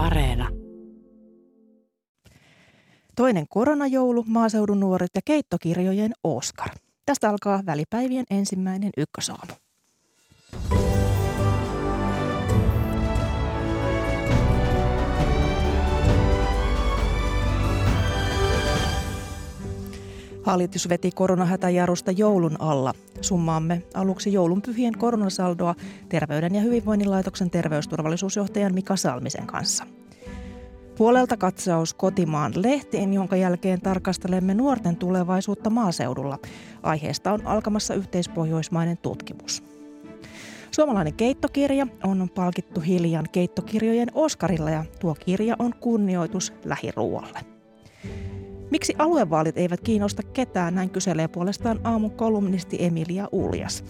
Areena. Toinen koronajoulu, maaseudun nuoret ja keittokirjojen Oscar. Tästä alkaa välipäivien ensimmäinen ykkösaamu. Hallitus veti koronahätäjarusta joulun alla. Summaamme aluksi joulunpyhien koronasaldoa Terveyden ja hyvinvoinnin laitoksen terveysturvallisuusjohtajan Mika Salmisen kanssa. Puolelta katsaus kotimaan lehtiin, jonka jälkeen tarkastelemme nuorten tulevaisuutta maaseudulla. Aiheesta on alkamassa yhteispohjoismainen tutkimus. Suomalainen keittokirja on palkittu hiljan keittokirjojen Oskarilla ja tuo kirja on kunnioitus lähiruualle. Miksi aluevaalit eivät kiinnosta ketään, näin kyselee puolestaan aamukolumnisti Emilia Uljas.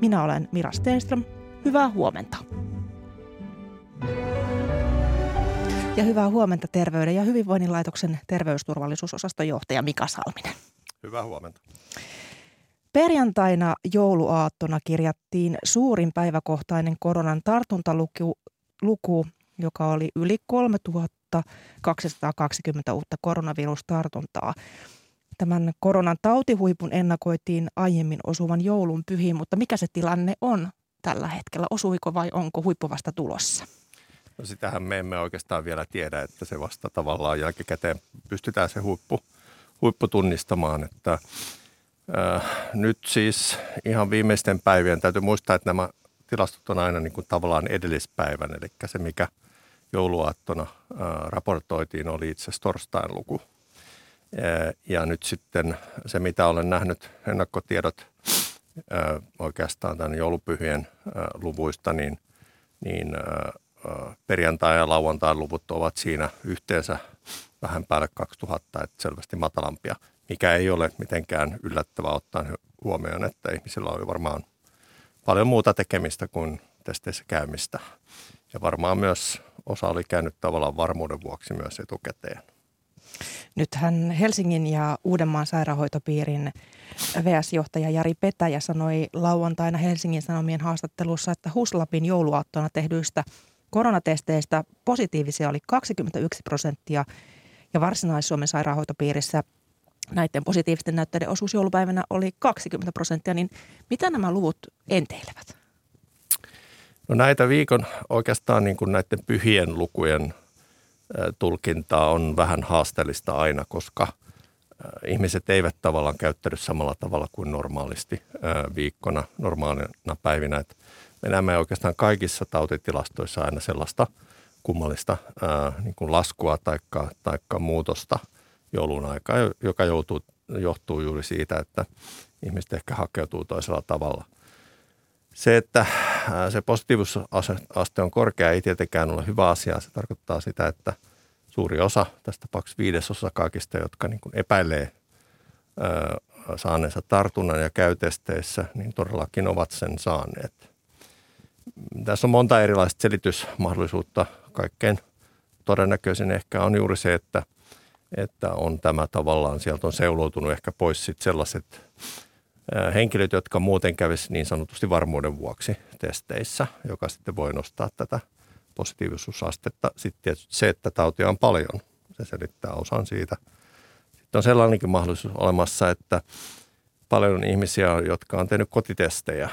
Minä olen Mira Stenström. Hyvää huomenta. Ja hyvää huomenta Terveyden ja hyvinvoinnin laitoksen terveysturvallisuusosaston johtaja Mika Salminen. Hyvää huomenta. Perjantaina jouluaattona kirjattiin suurin päiväkohtainen koronan tartuntaluku, luku, joka oli yli 3220 uutta koronavirustartuntaa. Tämän koronan tautihuipun ennakoitiin aiemmin osuvan joulun pyhiin, mutta mikä se tilanne on tällä hetkellä? Osuiko vai onko huippu vasta tulossa? No sitähän me emme oikeastaan vielä tiedä, että se vasta tavallaan jälkikäteen pystytään se huippu, huippu tunnistamaan. Että, äh, nyt siis ihan viimeisten päivien täytyy muistaa, että nämä tilastot on aina niin kuin tavallaan edellispäivän, eli se mikä jouluaattona raportoitiin oli itse asiassa torstain luku. Ja nyt sitten se, mitä olen nähnyt ennakkotiedot oikeastaan tämän joulupyhien luvuista, niin, niin perjantai- ja lauantain luvut ovat siinä yhteensä vähän päälle 2000, että selvästi matalampia, mikä ei ole mitenkään yllättävää ottaen huomioon, että ihmisillä on varmaan paljon muuta tekemistä kuin testeissä käymistä. Ja varmaan myös osa oli käynyt tavallaan varmuuden vuoksi myös etukäteen. Nythän Helsingin ja Uudenmaan sairaanhoitopiirin VS-johtaja Jari Petäjä sanoi lauantaina Helsingin Sanomien haastattelussa, että Huslapin jouluaattona tehdyistä Koronatesteistä positiivisia oli 21 prosenttia ja Varsinais-Suomen sairaanhoitopiirissä näiden positiivisten näytteiden osuus joulupäivänä oli 20 prosenttia, niin mitä nämä luvut enteilevät? No näitä viikon oikeastaan niin kuin näiden pyhien lukujen tulkintaa on vähän haasteellista aina, koska ihmiset eivät tavallaan käyttäydy samalla tavalla kuin normaalisti viikkona, normaalina päivinä. Että me näemme oikeastaan kaikissa tautitilastoissa aina sellaista kummallista niin kuin laskua tai taikka muutosta joulun aikaa, joka joutuu, johtuu juuri siitä, että ihmiset ehkä hakeutuu toisella tavalla. Se, että se positiivisuusaste on korkea, ei tietenkään ole hyvä asia. Se tarkoittaa sitä, että suuri osa, tästä tapauksessa viidesosa kaikista, jotka niin kuin epäilee ää, saaneensa tartunnan ja käytesteissä, niin todellakin ovat sen saaneet tässä on monta erilaista selitysmahdollisuutta. Kaikkein todennäköisin ehkä on juuri se, että, että on tämä tavallaan, sieltä on seuloutunut ehkä pois sit sellaiset henkilöt, jotka muuten kävisi niin sanotusti varmuuden vuoksi testeissä, joka sitten voi nostaa tätä positiivisuusastetta. Sitten tietysti se, että tautia on paljon, se selittää osan siitä. Sitten on sellainenkin mahdollisuus olemassa, että paljon on ihmisiä, jotka on tehnyt kotitestejä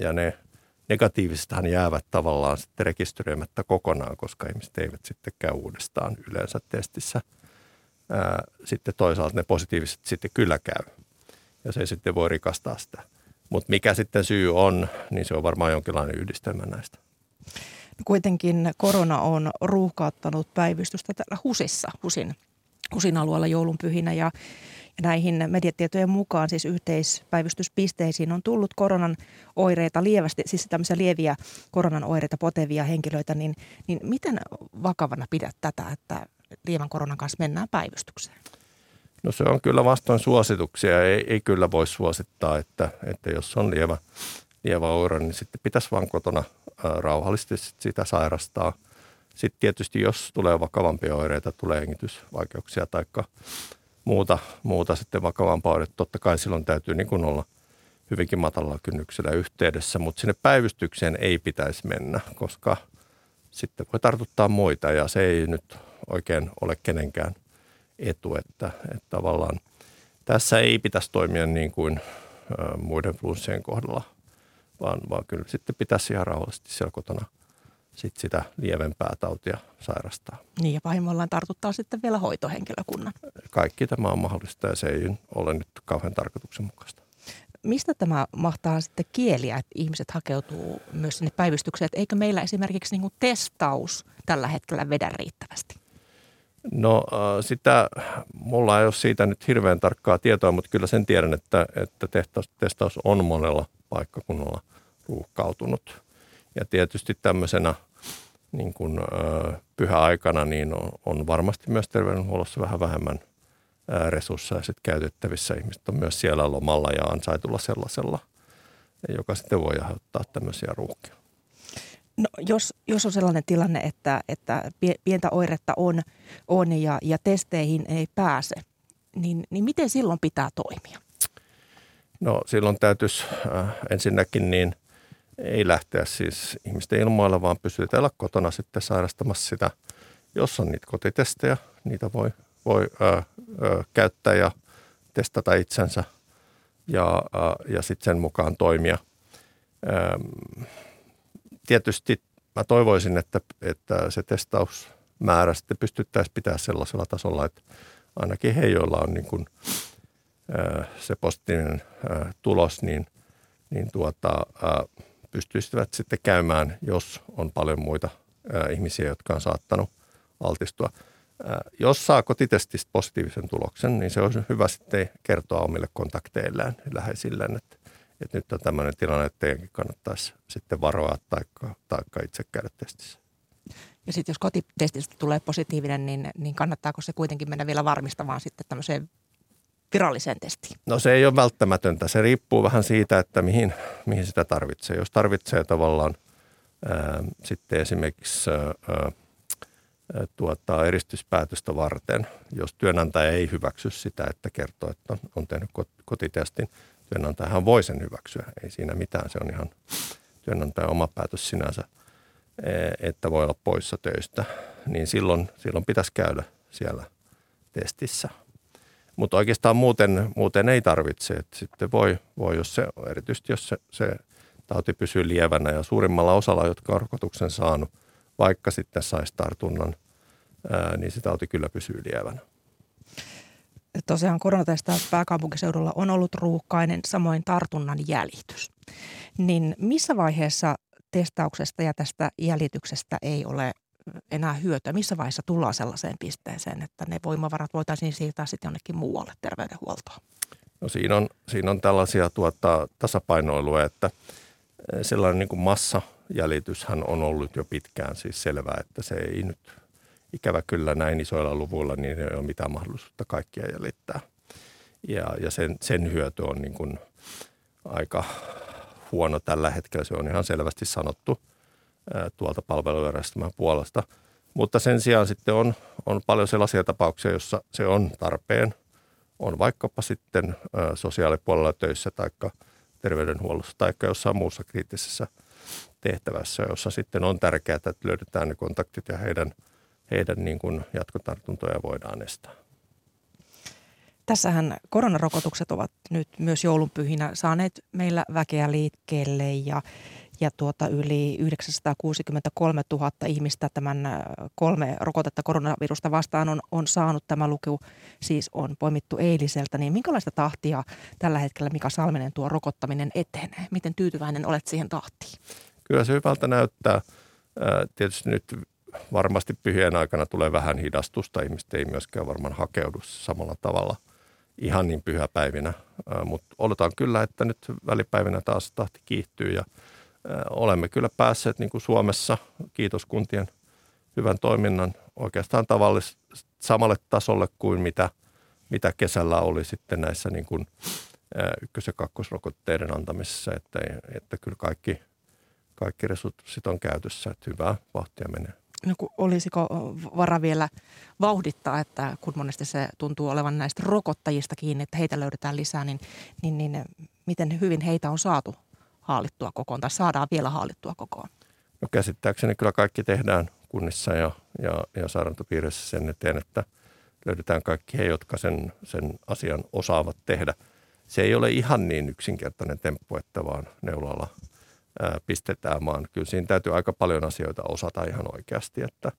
ja ne – negatiivisethan jäävät tavallaan sitten rekisteröimättä kokonaan, koska ihmiset eivät sitten käy uudestaan yleensä testissä. Sitten toisaalta ne positiiviset sitten kyllä käy ja se sitten voi rikastaa sitä. Mutta mikä sitten syy on, niin se on varmaan jonkinlainen yhdistelmä näistä. Kuitenkin korona on ruuhkauttanut päivystystä täällä HUSissa, HUSin, HUSin alueella joulunpyhinä ja näihin mediatietojen mukaan siis yhteispäivystyspisteisiin on tullut koronan oireita lievästi, siis tämmöisiä lieviä koronan oireita potevia henkilöitä, niin, niin miten vakavana pidät tätä, että lievän koronan kanssa mennään päivystykseen? No se on kyllä vastoin suosituksia. Ei, ei kyllä voi suosittaa, että, että jos on lievä, lievä oire, niin sitten pitäisi vaan kotona ää, rauhallisesti sitä sairastaa. Sitten tietysti jos tulee vakavampia oireita, tulee hengitysvaikeuksia tai muuta, muuta sitten vakavampaa että totta kai silloin täytyy niin kuin olla hyvinkin matalalla kynnyksellä yhteydessä, mutta sinne päivystykseen ei pitäisi mennä, koska sitten voi tartuttaa muita ja se ei nyt oikein ole kenenkään etu, että, että tavallaan tässä ei pitäisi toimia niin kuin muiden flunssien kohdalla, vaan, vaan kyllä sitten pitäisi ihan rauhallisesti siellä kotona sit sitä lievempää tautia sairastaa. Niin ja pahimmillaan tartuttaa sitten vielä hoitohenkilökunnan. Kaikki tämä on mahdollista ja se ei ole nyt kauhean tarkoituksenmukaista. Mistä tämä mahtaa sitten kieliä, että ihmiset hakeutuu myös sinne päivystykseen? Eikö meillä esimerkiksi niin kuin testaus tällä hetkellä vedä riittävästi? No sitä, mulla ei ole siitä nyt hirveän tarkkaa tietoa, mutta kyllä sen tiedän, että, että testaus, testaus on monella paikkakunnalla ruuhkautunut. Ja tietysti tämmöisenä niin kuin, pyhäaikana niin on, on varmasti myös terveydenhuollossa vähän vähemmän resursseja sit käytettävissä. Ihmiset on myös siellä lomalla ja ansaitulla sellaisella, joka sitten voi aiheuttaa tämmöisiä ruuhkia. No, jos, jos on sellainen tilanne, että, että pientä oiretta on, on ja, ja testeihin ei pääse, niin, niin miten silloin pitää toimia? No silloin täytyisi äh, ensinnäkin niin ei lähteä siis ihmisten ilmoille, vaan pysytellä kotona sitten sairastamassa sitä. Jos on niitä kotitestejä, niitä voi, voi äh, äh, käyttää ja testata itsensä ja, äh, ja sitten sen mukaan toimia. Ähm, tietysti mä toivoisin, että, että se testausmäärä sitten pystyttäisiin pitää sellaisella tasolla, että ainakin he, joilla on niin kuin, se positiivinen tulos, niin, niin tuota, pystyisivät sitten käymään, jos on paljon muita ihmisiä, jotka on saattanut altistua. Jos saa kotitestistä positiivisen tuloksen, niin se on hyvä sitten kertoa omille kontakteilleen, läheisilleen, että että nyt on tämmöinen tilanne, että teidänkin kannattaisi sitten varoa taikka, taikka itse käydä testissä. Ja sitten jos kotitestistä tulee positiivinen, niin, niin kannattaako se kuitenkin mennä vielä varmistamaan sitten tämmöiseen viralliseen testiin? No se ei ole välttämätöntä. Se riippuu vähän siitä, että mihin, mihin sitä tarvitsee. Jos tarvitsee tavallaan ää, sitten esimerkiksi ää, tuota, eristyspäätöstä varten, jos työnantaja ei hyväksy sitä, että kertoo, että on, on tehnyt kotitestin, työnantajahan voi sen hyväksyä. Ei siinä mitään, se on ihan työnantajan oma päätös sinänsä, e, että voi olla poissa töistä. Niin silloin, silloin pitäisi käydä siellä testissä. Mutta oikeastaan muuten, muuten ei tarvitse. Et sitten voi, voi, jos se, erityisesti jos se, se tauti pysyy lievänä ja suurimmalla osalla, jotka on rokotuksen saanut, vaikka sitten saisi tartunnan, niin se tauti kyllä pysyy lievänä tosiaan koronatestaus pääkaupunkiseudulla on ollut ruuhkainen, samoin tartunnan jäljitys. Niin missä vaiheessa testauksesta ja tästä jäljityksestä ei ole enää hyötyä? Missä vaiheessa tullaan sellaiseen pisteeseen, että ne voimavarat voitaisiin siirtää sitten jonnekin muualle terveydenhuoltoon? No siinä on, siinä on tällaisia tuota, tasapainoiluja, että eh, sellainen niin kuin massajäljityshän on ollut jo pitkään siis selvää, että se ei nyt ikävä kyllä näin isoilla luvuilla, niin ei ole mitään mahdollisuutta kaikkia jäljittää. Ja, ja sen, sen hyöty on niin kuin aika huono tällä hetkellä. Se on ihan selvästi sanottu ää, tuolta palvelujärjestelmän puolesta. Mutta sen sijaan sitten on, on paljon sellaisia tapauksia, joissa se on tarpeen. On vaikkapa sitten ää, sosiaalipuolella töissä tai terveydenhuollossa tai jossain muussa kriittisessä tehtävässä, jossa sitten on tärkeää, että löydetään ne kontaktit ja heidän – heidän niin kuin jatkotartuntoja voidaan estää. Tässähän koronarokotukset ovat nyt myös joulunpyhinä saaneet meillä väkeä liikkeelle ja, ja tuota yli 963 000 ihmistä tämän äh, kolme rokotetta koronavirusta vastaan on, on saanut. Tämä luku siis on poimittu eiliseltä. Niin minkälaista tahtia tällä hetkellä Mika Salminen tuo rokottaminen etenee? Miten tyytyväinen olet siihen tahtiin? Kyllä se hyvältä näyttää. Äh, tietysti nyt varmasti pyhien aikana tulee vähän hidastusta. Ihmiset ei myöskään varmaan hakeudu samalla tavalla ihan niin pyhäpäivinä, mutta oletaan kyllä, että nyt välipäivinä taas tahti kiihtyy ja olemme kyllä päässeet niin kuin Suomessa, kiitos kuntien hyvän toiminnan, oikeastaan tavallisesti samalle tasolle kuin mitä, mitä kesällä oli sitten näissä niin kuin ykkös- ja kakkosrokotteiden antamisessa, että, että kyllä kaikki, kaikki resurssit on käytössä, että hyvää vahtia menee no, olisiko vara vielä vauhdittaa, että kun monesti se tuntuu olevan näistä rokottajista kiinni, että heitä löydetään lisää, niin, niin, niin miten hyvin heitä on saatu haalittua kokoon tai saadaan vielä haalittua kokoon? No käsittääkseni kyllä kaikki tehdään kunnissa ja, ja, ja sairaantopiirissä sen eteen, että löydetään kaikki he, jotka sen, sen asian osaavat tehdä. Se ei ole ihan niin yksinkertainen temppu, että vaan neulalla pistetään, vaan kyllä siinä täytyy aika paljon asioita osata ihan oikeasti, että,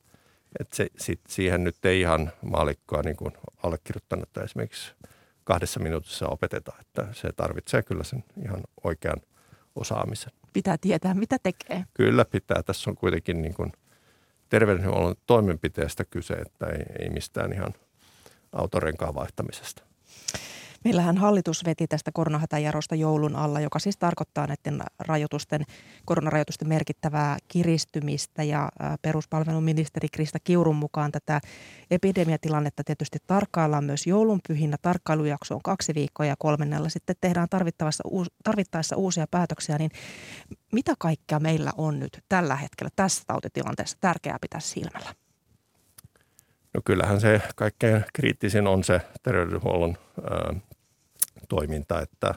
että se, sit siihen nyt ei ihan maalikkoa niin kuin allekirjoittanutta esimerkiksi kahdessa minuutissa opeteta, että se tarvitsee kyllä sen ihan oikean osaamisen. Pitää tietää, mitä tekee. Kyllä pitää. Tässä on kuitenkin niin kuin terveydenhuollon toimenpiteestä kyse, että ei, ei mistään ihan autorenkaan vaihtamisesta. Meillähän hallitus veti tästä koronahätäjarosta joulun alla, joka siis tarkoittaa näiden rajoitusten, koronarajoitusten merkittävää kiristymistä. Ja peruspalveluministeri Krista Kiurun mukaan tätä epidemiatilannetta tietysti tarkkaillaan myös joulun pyhinä. Tarkkailujakso on kaksi viikkoa ja kolmennella sitten tehdään tarvittaessa uusia päätöksiä. Niin mitä kaikkea meillä on nyt tällä hetkellä tässä tautitilanteessa tärkeää pitää silmällä? No kyllähän se kaikkein kriittisin on se terveydenhuollon toiminta, että,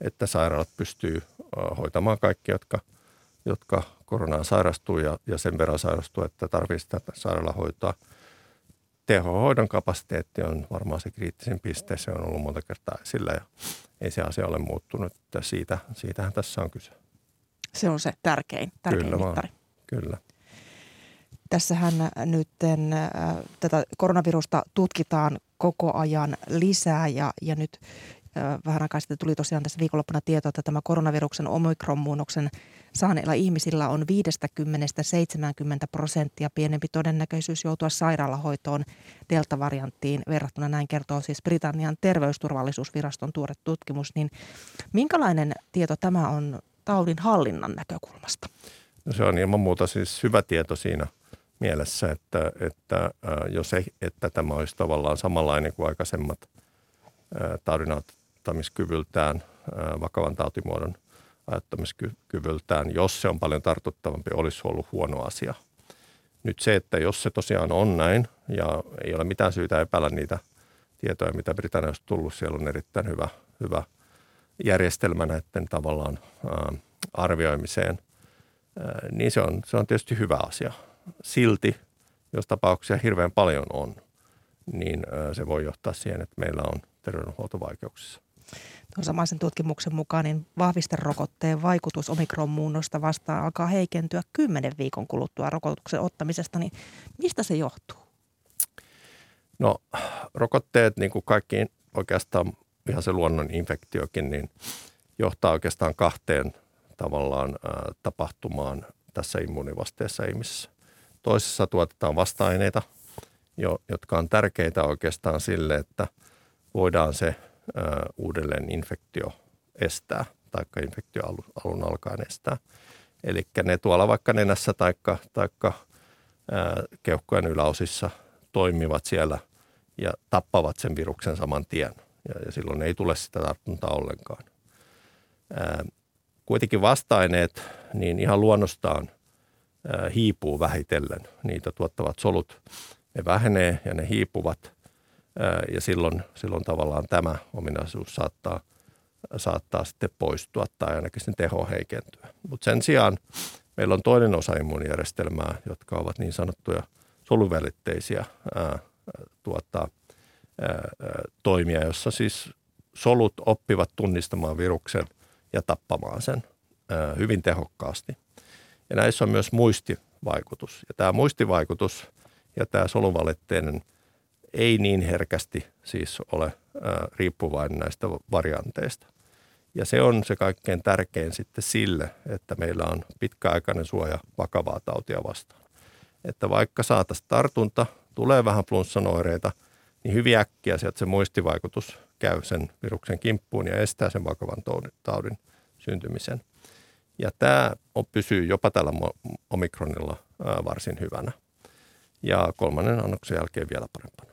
että sairaalat pystyy hoitamaan kaikki, jotka, jotka koronaan sairastuu ja, ja sen verran sairastuu, että tarvitsee sitä sairaalahoitoa. Tehohoidon kapasiteetti on varmaan se kriittisin piste. Se on ollut monta kertaa esillä ja ei se asia ole muuttunut. Siitä, siitähän tässä on kyse. Se on se tärkein, tärkein Kyllä mittari. Vaan. Kyllä. Tässähän nyt tätä koronavirusta tutkitaan koko ajan lisää ja, ja nyt vähän aikaa sitten tuli tosiaan tässä viikonloppuna tieto, että tämä koronaviruksen omikron-muunnoksen saaneilla ihmisillä on 50-70 prosenttia pienempi todennäköisyys joutua sairaalahoitoon deltavarianttiin verrattuna. Näin kertoo siis Britannian terveysturvallisuusviraston tuore tutkimus. Niin minkälainen tieto tämä on taudin hallinnan näkökulmasta? No se on ilman muuta siis hyvä tieto siinä mielessä, että, että jos ei, että tämä olisi tavallaan samanlainen kuin aikaisemmat taudin ajattamiskyvyltään, vakavan tautimuodon ajattamiskyvyltään, jos se on paljon tartuttavampi, olisi ollut huono asia. Nyt se, että jos se tosiaan on näin ja ei ole mitään syytä epäillä niitä tietoja, mitä Britanniassa on tullut, siellä on erittäin hyvä, hyvä järjestelmä näiden tavallaan arvioimiseen, niin se on, se on tietysti hyvä asia. Silti, jos tapauksia hirveän paljon on, niin se voi johtaa siihen, että meillä on terveydenhuoltovaikeuksissa. Tuon samaisen tutkimuksen mukaan niin vahvisterokotteen vaikutus omikronmuunnosta vastaan alkaa heikentyä kymmenen viikon kuluttua rokotuksen ottamisesta. Niin mistä se johtuu? No rokotteet, niin kuin kaikki oikeastaan ihan se luonnon infektiokin, niin johtaa oikeastaan kahteen tavallaan tapahtumaan tässä immuunivasteessa ihmisessä. Toisessa tuotetaan vasta-aineita, jo, jotka on tärkeitä oikeastaan sille, että – voidaan se uudelleen infektio estää, tai infektio alun alkaen estää. Eli ne tuolla vaikka nenässä tai keuhkojen yläosissa toimivat siellä ja tappavat sen viruksen saman tien. Ja, ja silloin ei tule sitä tartuntaa ollenkaan. Ää, kuitenkin vasta-aineet niin ihan luonnostaan ää, hiipuu vähitellen. Niitä tuottavat solut, ne vähenee ja ne hiipuvat – ja silloin, silloin tavallaan tämä ominaisuus saattaa, saattaa sitten poistua tai ainakin sen teho heikentyä. Mutta sen sijaan meillä on toinen osa immuunijärjestelmää, jotka ovat niin sanottuja soluvälitteisiä ää, tuota, ää, toimia, jossa siis solut oppivat tunnistamaan viruksen ja tappamaan sen ää, hyvin tehokkaasti. Ja näissä on myös muistivaikutus. Ja tämä muistivaikutus ja tämä soluvalitteinen – ei niin herkästi siis ole riippuvainen näistä varianteista. Ja se on se kaikkein tärkein sitten sille, että meillä on pitkäaikainen suoja vakavaa tautia vastaan. Että vaikka saataisiin tartunta, tulee vähän flunssanoireita, niin hyvin äkkiä sieltä se muistivaikutus käy sen viruksen kimppuun ja estää sen vakavan taudin syntymisen. Ja tämä on, pysyy jopa tällä omikronilla varsin hyvänä. Ja kolmannen annoksen jälkeen vielä parempana.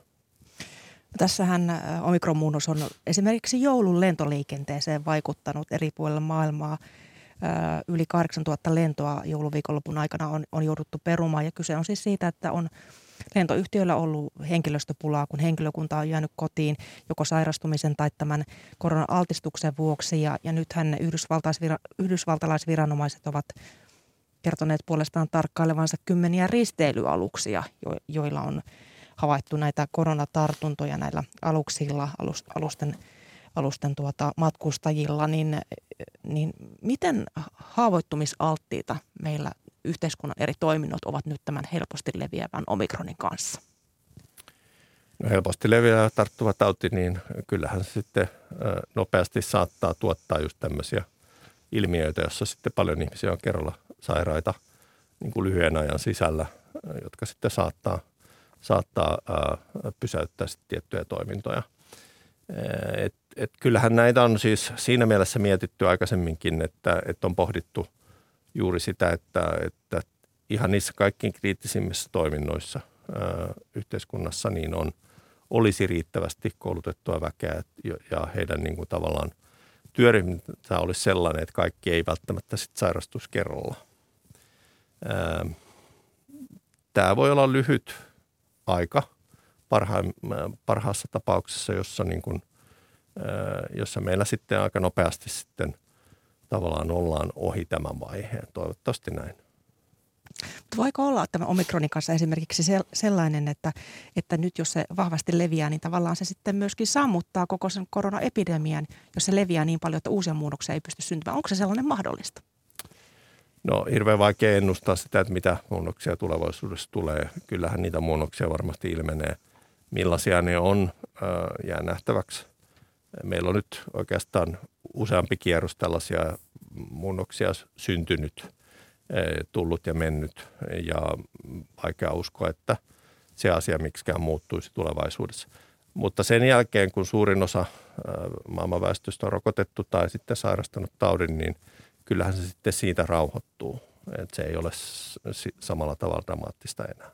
Tässähän omikronmuunnos on esimerkiksi joulun lentoliikenteeseen vaikuttanut eri puolilla maailmaa. Yli 8000 lentoa jouluviikonlopun aikana on, on jouduttu perumaan ja kyse on siis siitä, että on lentoyhtiöillä ollut henkilöstöpulaa, kun henkilökunta on jäänyt kotiin joko sairastumisen tai tämän koronan-altistuksen vuoksi. Ja, ja nythän yhdysvaltalaisviranomaiset ovat kertoneet puolestaan tarkkailevansa kymmeniä risteilyaluksia, joilla on havaittu näitä koronatartuntoja näillä aluksilla, alusten, alusten tuota, matkustajilla, niin, niin miten haavoittumisalttiita meillä yhteiskunnan eri toiminnot ovat nyt tämän helposti leviävän omikronin kanssa? No helposti leviää tarttuva tauti, niin kyllähän se sitten nopeasti saattaa tuottaa just tämmöisiä ilmiöitä, jossa sitten paljon ihmisiä on kerralla sairaita niin kuin lyhyen ajan sisällä, jotka sitten saattaa, saattaa pysäyttää tiettyjä toimintoja. Et, et kyllähän näitä on siis siinä mielessä mietitty aikaisemminkin, että, että on pohdittu juuri sitä, että, että ihan niissä kaikkiin kriittisimmissä toiminnoissa yhteiskunnassa niin on – olisi riittävästi koulutettua väkeä ja heidän niin kuin tavallaan työryhmä olisi sellainen, että kaikki ei välttämättä sit sairastus kerralla. Tämä voi olla lyhyt aika parhaassa tapauksessa, jossa, niin kuin, jossa meillä sitten aika nopeasti sitten tavallaan ollaan ohi tämän vaiheen. Toivottavasti näin. Mutta voiko olla tämä omikronin kanssa esimerkiksi sellainen, että, että nyt jos se vahvasti leviää, niin tavallaan se sitten myöskin sammuttaa koko sen koronaepidemian, jos se leviää niin paljon, että uusia muunnoksia ei pysty syntymään. Onko se sellainen mahdollista? No hirveän vaikea ennustaa sitä, että mitä muunnoksia tulevaisuudessa tulee. Kyllähän niitä muunnoksia varmasti ilmenee. Millaisia ne on, jää nähtäväksi. Meillä on nyt oikeastaan useampi kierros tällaisia muunnoksia syntynyt – tullut ja mennyt ja vaikea uskoa, että se asia miksikään muuttuisi tulevaisuudessa. Mutta sen jälkeen, kun suurin osa maailman väestöstä on rokotettu tai sitten sairastanut taudin, niin kyllähän se sitten siitä rauhoittuu. Että se ei ole samalla tavalla dramaattista enää.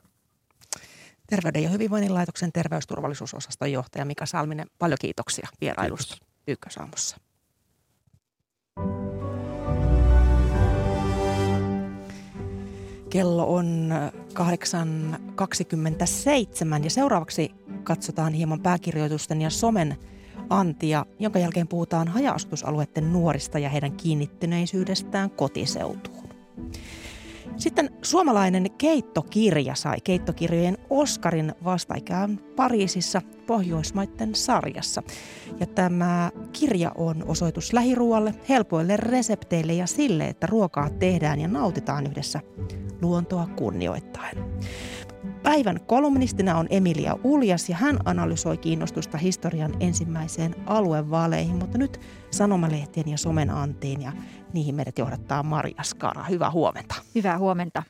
Terveyden ja hyvinvoinnin laitoksen terveysturvallisuusosaston johtaja Mika Salminen, paljon kiitoksia vierailusta Ykkösaamussa. Kello on 8.27 ja seuraavaksi katsotaan hieman pääkirjoitusten ja somen antia, jonka jälkeen puhutaan haja-asutusalueiden nuorista ja heidän kiinnittyneisyydestään kotiseutuun. Sitten suomalainen keittokirja sai keittokirjojen Oscarin vastaikään Pariisissa Pohjoismaiden sarjassa. Ja tämä kirja on osoitus lähiruoalle, helpoille resepteille ja sille, että ruokaa tehdään ja nautitaan yhdessä luontoa kunnioittaen. Päivän kolumnistina on Emilia Uljas ja hän analysoi kiinnostusta historian ensimmäiseen aluevaaleihin, mutta nyt sanomalehtien ja somen antiin ja niihin meidät johdattaa Maria Skara. Hyvää huomenta. Hyvää huomenta.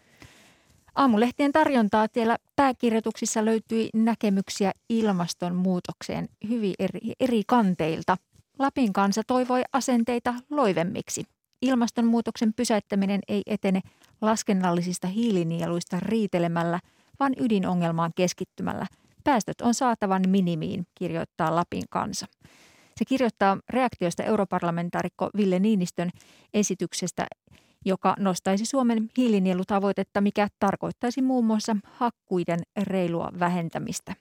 Aamulehtien tarjontaa siellä pääkirjoituksissa löytyi näkemyksiä ilmastonmuutokseen hyvin eri, eri kanteilta. Lapin kansa toivoi asenteita loivemmiksi. Ilmastonmuutoksen pysäyttäminen ei etene laskennallisista hiilinieluista riitelemällä, vaan ydinongelmaan keskittymällä. Päästöt on saatavan minimiin, kirjoittaa Lapin kansa. Se kirjoittaa reaktiosta europarlamentaarikko Ville Niinistön esityksestä, joka nostaisi Suomen hiilinielutavoitetta, mikä tarkoittaisi muun muassa hakkuiden reilua vähentämistä.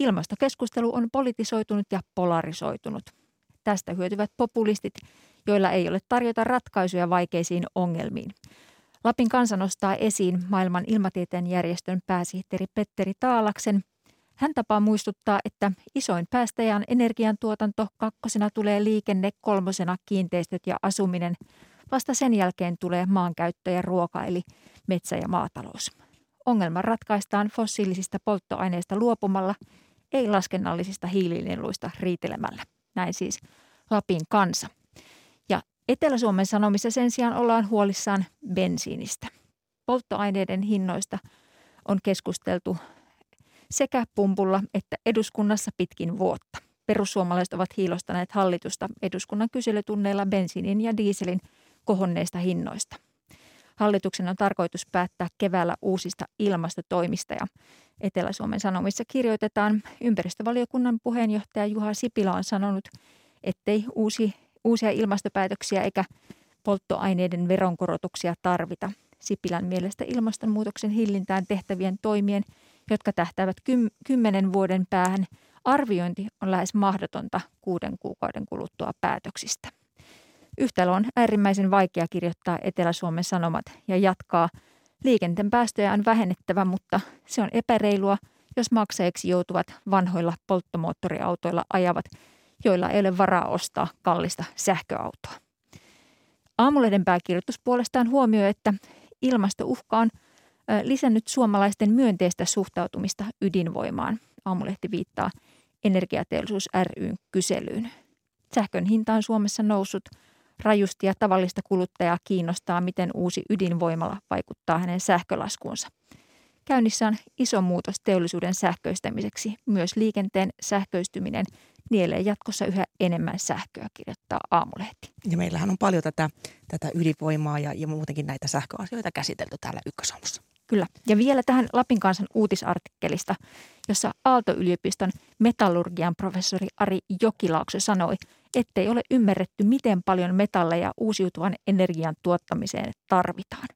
Ilmastokeskustelu on politisoitunut ja polarisoitunut. Tästä hyötyvät populistit, joilla ei ole tarjota ratkaisuja vaikeisiin ongelmiin. Lapin kansa nostaa esiin maailman ilmatieteen järjestön pääsihteeri Petteri Taalaksen. Hän tapaa muistuttaa, että isoin päästäjä on energiantuotanto, kakkosena tulee liikenne, kolmosena kiinteistöt ja asuminen. Vasta sen jälkeen tulee maankäyttö ja ruoka eli metsä- ja maatalous. Ongelma ratkaistaan fossiilisista polttoaineista luopumalla, ei laskennallisista hiilinieluista riitelemällä. Näin siis Lapin kansa. Etelä-Suomen Sanomissa sen sijaan ollaan huolissaan bensiinistä. Polttoaineiden hinnoista on keskusteltu sekä pumpulla että eduskunnassa pitkin vuotta. Perussuomalaiset ovat hiilostaneet hallitusta eduskunnan kyselytunneilla bensiinin ja dieselin kohonneista hinnoista. Hallituksen on tarkoitus päättää keväällä uusista ilmastotoimista ja Etelä-Suomen Sanomissa kirjoitetaan ympäristövaliokunnan puheenjohtaja Juha Sipilä on sanonut, ettei uusi uusia ilmastopäätöksiä eikä polttoaineiden veronkorotuksia tarvita. Sipilän mielestä ilmastonmuutoksen hillintään tehtävien toimien, jotka tähtäävät kymmenen vuoden päähän, arviointi on lähes mahdotonta kuuden kuukauden kuluttua päätöksistä. Yhtälö on äärimmäisen vaikea kirjoittaa Etelä-Suomen Sanomat ja jatkaa. Liikenteen päästöjä on vähennettävä, mutta se on epäreilua, jos maksajiksi joutuvat vanhoilla polttomoottoriautoilla ajavat, joilla ei ole varaa ostaa kallista sähköautoa. Aamulehden pääkirjoitus puolestaan huomioi, että ilmastouhka on lisännyt suomalaisten myönteistä suhtautumista ydinvoimaan. Aamulehti viittaa Energiateollisuus ryn kyselyyn. Sähkön hinta on Suomessa noussut rajusti ja tavallista kuluttajaa kiinnostaa, miten uusi ydinvoimala vaikuttaa hänen sähkölaskuunsa. Käynnissä on iso muutos teollisuuden sähköistämiseksi. Myös liikenteen sähköistyminen nielee jatkossa yhä enemmän sähköä, kirjoittaa Aamulehti. Ja meillähän on paljon tätä, tätä ydinvoimaa ja, ja muutenkin näitä sähköasioita käsitelty täällä Ykkösaamussa. Kyllä. Ja vielä tähän Lapin kansan uutisartikkelista, jossa Aalto-yliopiston metallurgian professori Ari Jokilaakso sanoi, ettei ole ymmärretty, miten paljon metalleja uusiutuvan energian tuottamiseen tarvitaan.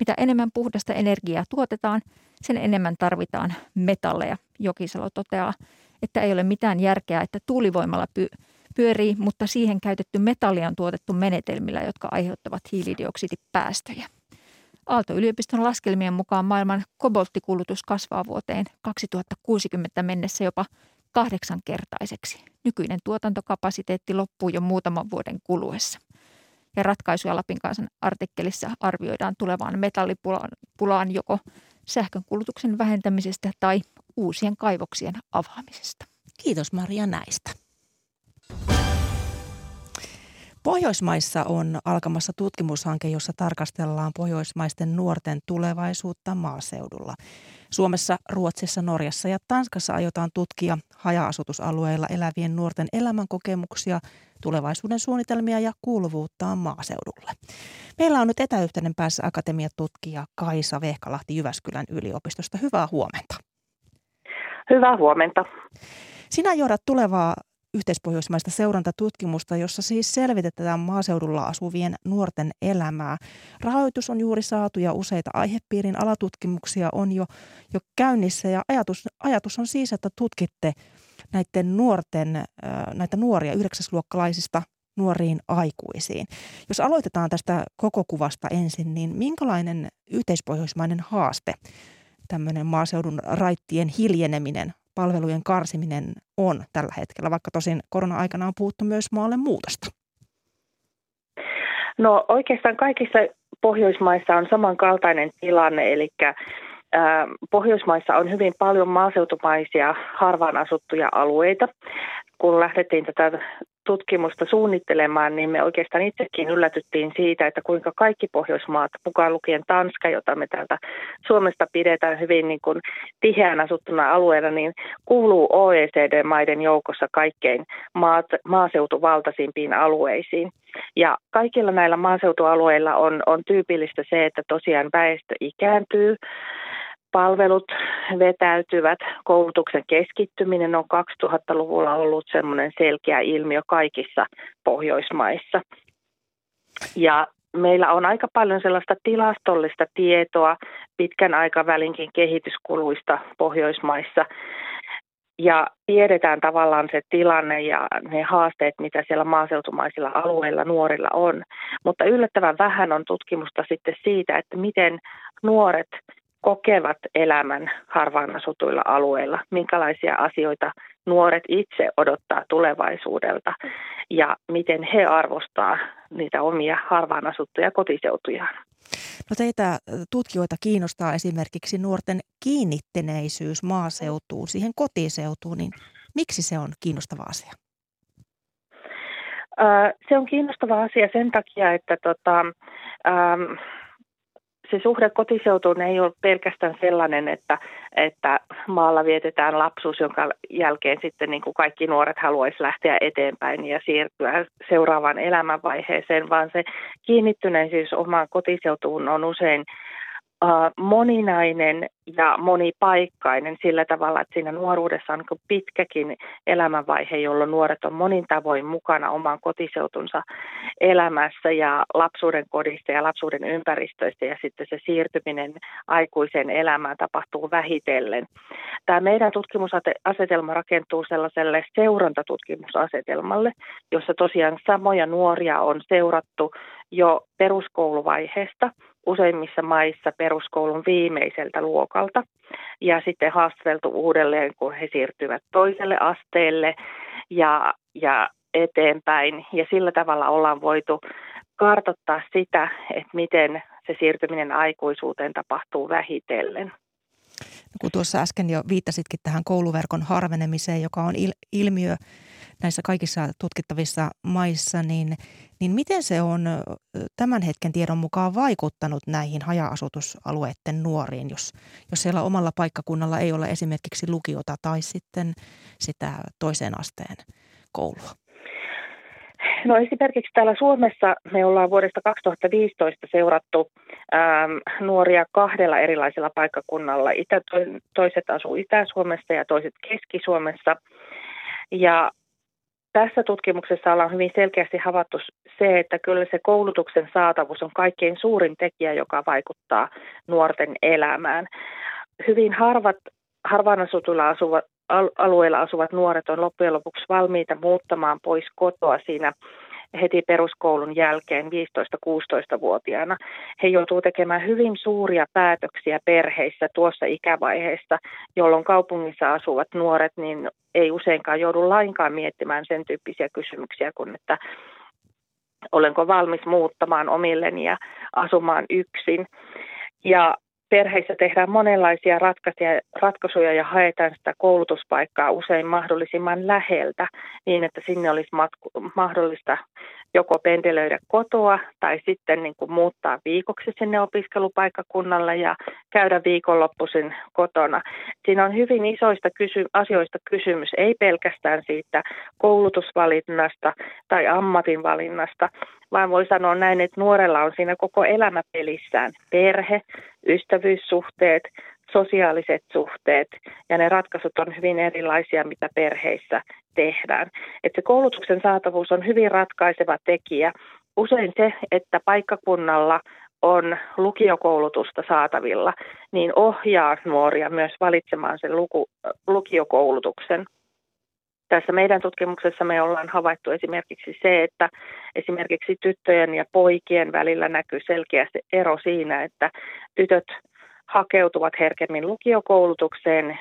Mitä enemmän puhdasta energiaa tuotetaan, sen enemmän tarvitaan metalleja. Jokisalo toteaa, että ei ole mitään järkeä, että tuulivoimalla py- pyörii, mutta siihen käytetty metalli on tuotettu menetelmillä, jotka aiheuttavat hiilidioksidipäästöjä. Aalto-yliopiston laskelmien mukaan maailman kobolttikulutus kasvaa vuoteen 2060 mennessä jopa kahdeksankertaiseksi. Nykyinen tuotantokapasiteetti loppuu jo muutaman vuoden kuluessa. Ja ratkaisuja Lapin kansan artikkelissa arvioidaan tulevaan metallipulaan joko sähkön kulutuksen vähentämisestä tai uusien kaivoksien avaamisesta. Kiitos Maria näistä. Pohjoismaissa on alkamassa tutkimushanke, jossa tarkastellaan pohjoismaisten nuorten tulevaisuutta maaseudulla. Suomessa, Ruotsissa, Norjassa ja Tanskassa aiotaan tutkia haja-asutusalueilla elävien nuorten elämänkokemuksia, tulevaisuuden suunnitelmia ja kuuluvuutta maaseudulle. Meillä on nyt etäyhteyden päässä akatemiatutkija Kaisa Vehkalahti Jyväskylän yliopistosta. Hyvää huomenta. Hyvää huomenta. Sinä johdat tulevaa yhteispohjoismaista seurantatutkimusta, jossa siis selvitetään maaseudulla asuvien nuorten elämää. Rahoitus on juuri saatu ja useita aihepiirin alatutkimuksia on jo, jo käynnissä ja ajatus, ajatus on siis, että tutkitte näiden nuorten, näitä nuoria yhdeksäsluokkalaisista nuoriin aikuisiin. Jos aloitetaan tästä koko kuvasta ensin, niin minkälainen yhteispohjoismainen haaste tämmöinen maaseudun raittien hiljeneminen palvelujen karsiminen on tällä hetkellä, vaikka tosin korona-aikana on puhuttu myös maalle muutosta? No oikeastaan kaikissa Pohjoismaissa on samankaltainen tilanne, eli Pohjoismaissa on hyvin paljon maaseutumaisia harvaan asuttuja alueita. Kun lähdettiin tätä tutkimusta suunnittelemaan, niin me oikeastaan itsekin yllätyttiin siitä, että kuinka kaikki Pohjoismaat, mukaan lukien Tanska, jota me täältä Suomesta pidetään hyvin niin kuin tiheän asuttuna alueella, niin kuuluu OECD-maiden joukossa kaikkein maat, maaseutuvaltaisimpiin alueisiin. Ja kaikilla näillä maaseutualueilla on, on tyypillistä se, että tosiaan väestö ikääntyy, palvelut vetäytyvät. Koulutuksen keskittyminen on 2000-luvulla ollut semmoinen selkeä ilmiö kaikissa Pohjoismaissa. Ja meillä on aika paljon sellaista tilastollista tietoa pitkän aikavälinkin kehityskuluista Pohjoismaissa. Ja tiedetään tavallaan se tilanne ja ne haasteet, mitä siellä maaseutumaisilla alueilla nuorilla on. Mutta yllättävän vähän on tutkimusta sitten siitä, että miten nuoret kokevat elämän harvaan asutuilla alueilla, minkälaisia asioita nuoret itse odottaa tulevaisuudelta ja miten he arvostaa niitä omia harvaan asuttuja kotiseutujaan. No teitä tutkijoita kiinnostaa esimerkiksi nuorten kiinnittäneisyys maaseutuun, siihen kotiseutuun, niin miksi se on kiinnostava asia? Se on kiinnostava asia sen takia, että tota, se suhde kotiseutuun ei ole pelkästään sellainen, että, että maalla vietetään lapsuus, jonka jälkeen sitten niin kuin kaikki nuoret haluaisi lähteä eteenpäin ja siirtyä seuraavaan elämänvaiheeseen, vaan se kiinnittyneisyys omaan kotiseutuun on usein moninainen ja monipaikkainen sillä tavalla, että siinä nuoruudessa on niin pitkäkin elämänvaihe, jolloin nuoret on monin tavoin mukana oman kotiseutunsa elämässä ja lapsuuden kodista ja lapsuuden ympäristöistä ja sitten se siirtyminen aikuiseen elämään tapahtuu vähitellen. tämä meidän tutkimusasetelma rakentuu sellaiselle seurantatutkimusasetelmalle, jossa tosiaan samoja nuoria on seurattu jo peruskouluvaiheesta useimmissa maissa peruskoulun viimeiseltä luokalta ja sitten haastateltu uudelleen, kun he siirtyvät toiselle asteelle ja, ja eteenpäin. Ja sillä tavalla ollaan voitu kartoittaa sitä, että miten se siirtyminen aikuisuuteen tapahtuu vähitellen. Kun tuossa äsken jo viittasitkin tähän kouluverkon harvenemiseen, joka on il- ilmiö näissä kaikissa tutkittavissa maissa, niin, niin miten se on tämän hetken tiedon mukaan vaikuttanut näihin haja-asutusalueiden nuoriin, jos, jos siellä omalla paikkakunnalla ei ole esimerkiksi lukiota tai sitten sitä toiseen asteen koulua? No esimerkiksi täällä Suomessa me ollaan vuodesta 2015 seurattu ähm, nuoria kahdella erilaisella paikkakunnalla. Itä, toiset asuu Itä-Suomessa ja toiset Keski-Suomessa. Ja tässä tutkimuksessa ollaan hyvin selkeästi havaittu se, että kyllä se koulutuksen saatavuus on kaikkein suurin tekijä, joka vaikuttaa nuorten elämään. Hyvin harvat harvaan asutuilla asuvat, alueilla asuvat nuoret on loppujen lopuksi valmiita muuttamaan pois kotoa siinä heti peruskoulun jälkeen 15-16-vuotiaana. He joutuu tekemään hyvin suuria päätöksiä perheissä tuossa ikävaiheessa, jolloin kaupungissa asuvat nuoret niin ei useinkaan joudu lainkaan miettimään sen tyyppisiä kysymyksiä kuin, että olenko valmis muuttamaan omilleni ja asumaan yksin. Ja perheissä tehdään monenlaisia ratkaisuja, ratkaisuja ja haetaan sitä koulutuspaikkaa usein mahdollisimman läheltä niin, että sinne olisi matku, mahdollista joko pendelöidä kotoa tai sitten niin kuin muuttaa viikoksi sinne opiskelupaikkakunnalle ja käydä viikonloppuisin kotona. Siinä on hyvin isoista kysy- asioista kysymys, ei pelkästään siitä koulutusvalinnasta tai ammatinvalinnasta, vaan voi sanoa näin, että nuorella on siinä koko elämä pelissään. Perhe, ystävyyssuhteet, sosiaaliset suhteet ja ne ratkaisut on hyvin erilaisia, mitä perheissä tehdään. Että se koulutuksen saatavuus on hyvin ratkaiseva tekijä. Usein se, että paikkakunnalla on lukiokoulutusta saatavilla, niin ohjaa nuoria myös valitsemaan sen luku, lukiokoulutuksen. Tässä meidän tutkimuksessa me ollaan havaittu esimerkiksi se, että esimerkiksi tyttöjen ja poikien välillä näkyy selkeästi ero siinä, että tytöt hakeutuvat herkemmin lukiokoulutukseen.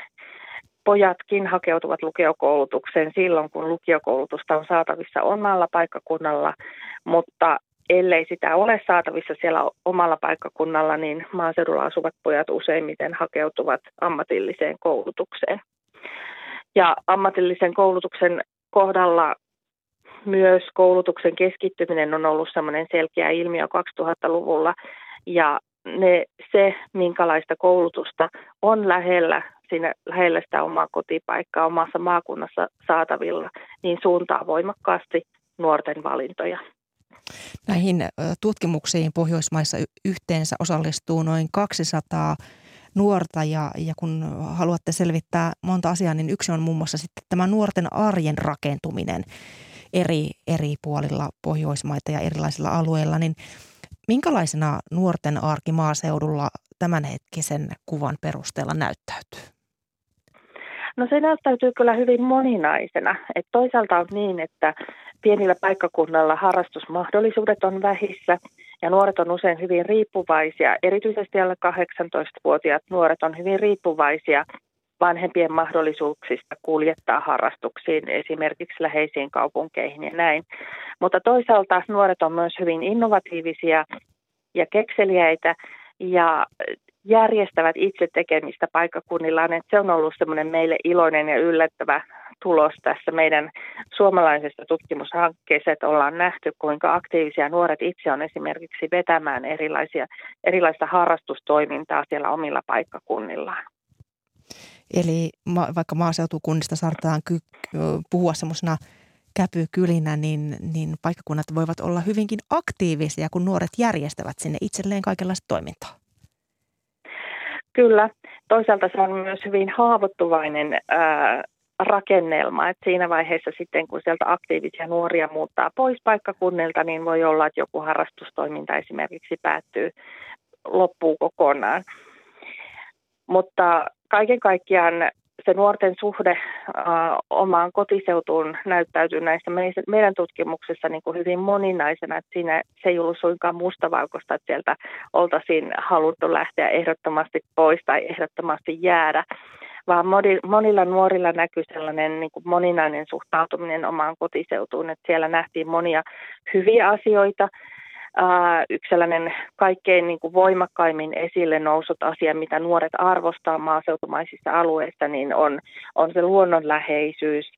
Pojatkin hakeutuvat lukiokoulutukseen silloin, kun lukiokoulutusta on saatavissa omalla paikkakunnalla, mutta ellei sitä ole saatavissa siellä omalla paikkakunnalla, niin maaseudulla asuvat pojat useimmiten hakeutuvat ammatilliseen koulutukseen. Ja ammatillisen koulutuksen kohdalla myös koulutuksen keskittyminen on ollut sellainen selkeä ilmiö 2000-luvulla ja ne, se, minkälaista koulutusta on lähellä, siinä lähellä sitä omaa kotipaikkaa omassa maakunnassa saatavilla, niin suuntaa voimakkaasti nuorten valintoja. Näihin tutkimuksiin Pohjoismaissa yhteensä osallistuu noin 200 nuorta ja, ja kun haluatte selvittää monta asiaa, niin yksi on muun muassa sitten tämä nuorten arjen rakentuminen eri, eri puolilla Pohjoismaita ja erilaisilla alueilla, niin minkälaisena nuorten arki maaseudulla tämänhetkisen kuvan perusteella näyttäytyy? No se näyttäytyy kyllä hyvin moninaisena. Et toisaalta on niin, että pienillä paikkakunnalla harrastusmahdollisuudet on vähissä ja nuoret on usein hyvin riippuvaisia, erityisesti alle 18-vuotiaat nuoret on hyvin riippuvaisia vanhempien mahdollisuuksista kuljettaa harrastuksiin esimerkiksi läheisiin kaupunkeihin ja näin. Mutta toisaalta nuoret on myös hyvin innovatiivisia ja kekseliäitä ja järjestävät itse tekemistä paikkakunnillaan. Että se on ollut semmoinen meille iloinen ja yllättävä tulos tässä meidän suomalaisessa tutkimushankkeessa, että ollaan nähty, kuinka aktiivisia nuoret itse on esimerkiksi vetämään erilaisia, erilaista harrastustoimintaa siellä omilla paikkakunnillaan. Eli ma- vaikka maaseutukunnista saatetaan ky- puhua semmoisena käpykylinä, niin, niin paikkakunnat voivat olla hyvinkin aktiivisia, kun nuoret järjestävät sinne itselleen kaikenlaista toimintaa. Kyllä. Toisaalta se on myös hyvin haavoittuvainen ää, rakennelma, että siinä vaiheessa sitten kun sieltä aktiivisia nuoria muuttaa pois paikkakunnilta, niin voi olla, että joku harrastustoiminta esimerkiksi päättyy, loppuu kokonaan. Mutta kaiken kaikkiaan se nuorten suhde äh, omaan kotiseutuun näyttäytyy näissä meidän tutkimuksissa niin kuin hyvin moninaisena, että siinä se ei ollut suinkaan mustavalkoista, että sieltä oltaisiin haluttu lähteä ehdottomasti pois tai ehdottomasti jäädä, vaan monilla nuorilla näkyy sellainen niin kuin moninainen suhtautuminen omaan kotiseutuun, että siellä nähtiin monia hyviä asioita, Yksi sellainen kaikkein niin kuin voimakkaimmin esille nousut asia, mitä nuoret arvostaa maaseutumaisissa alueissa, niin on, on se luonnonläheisyys,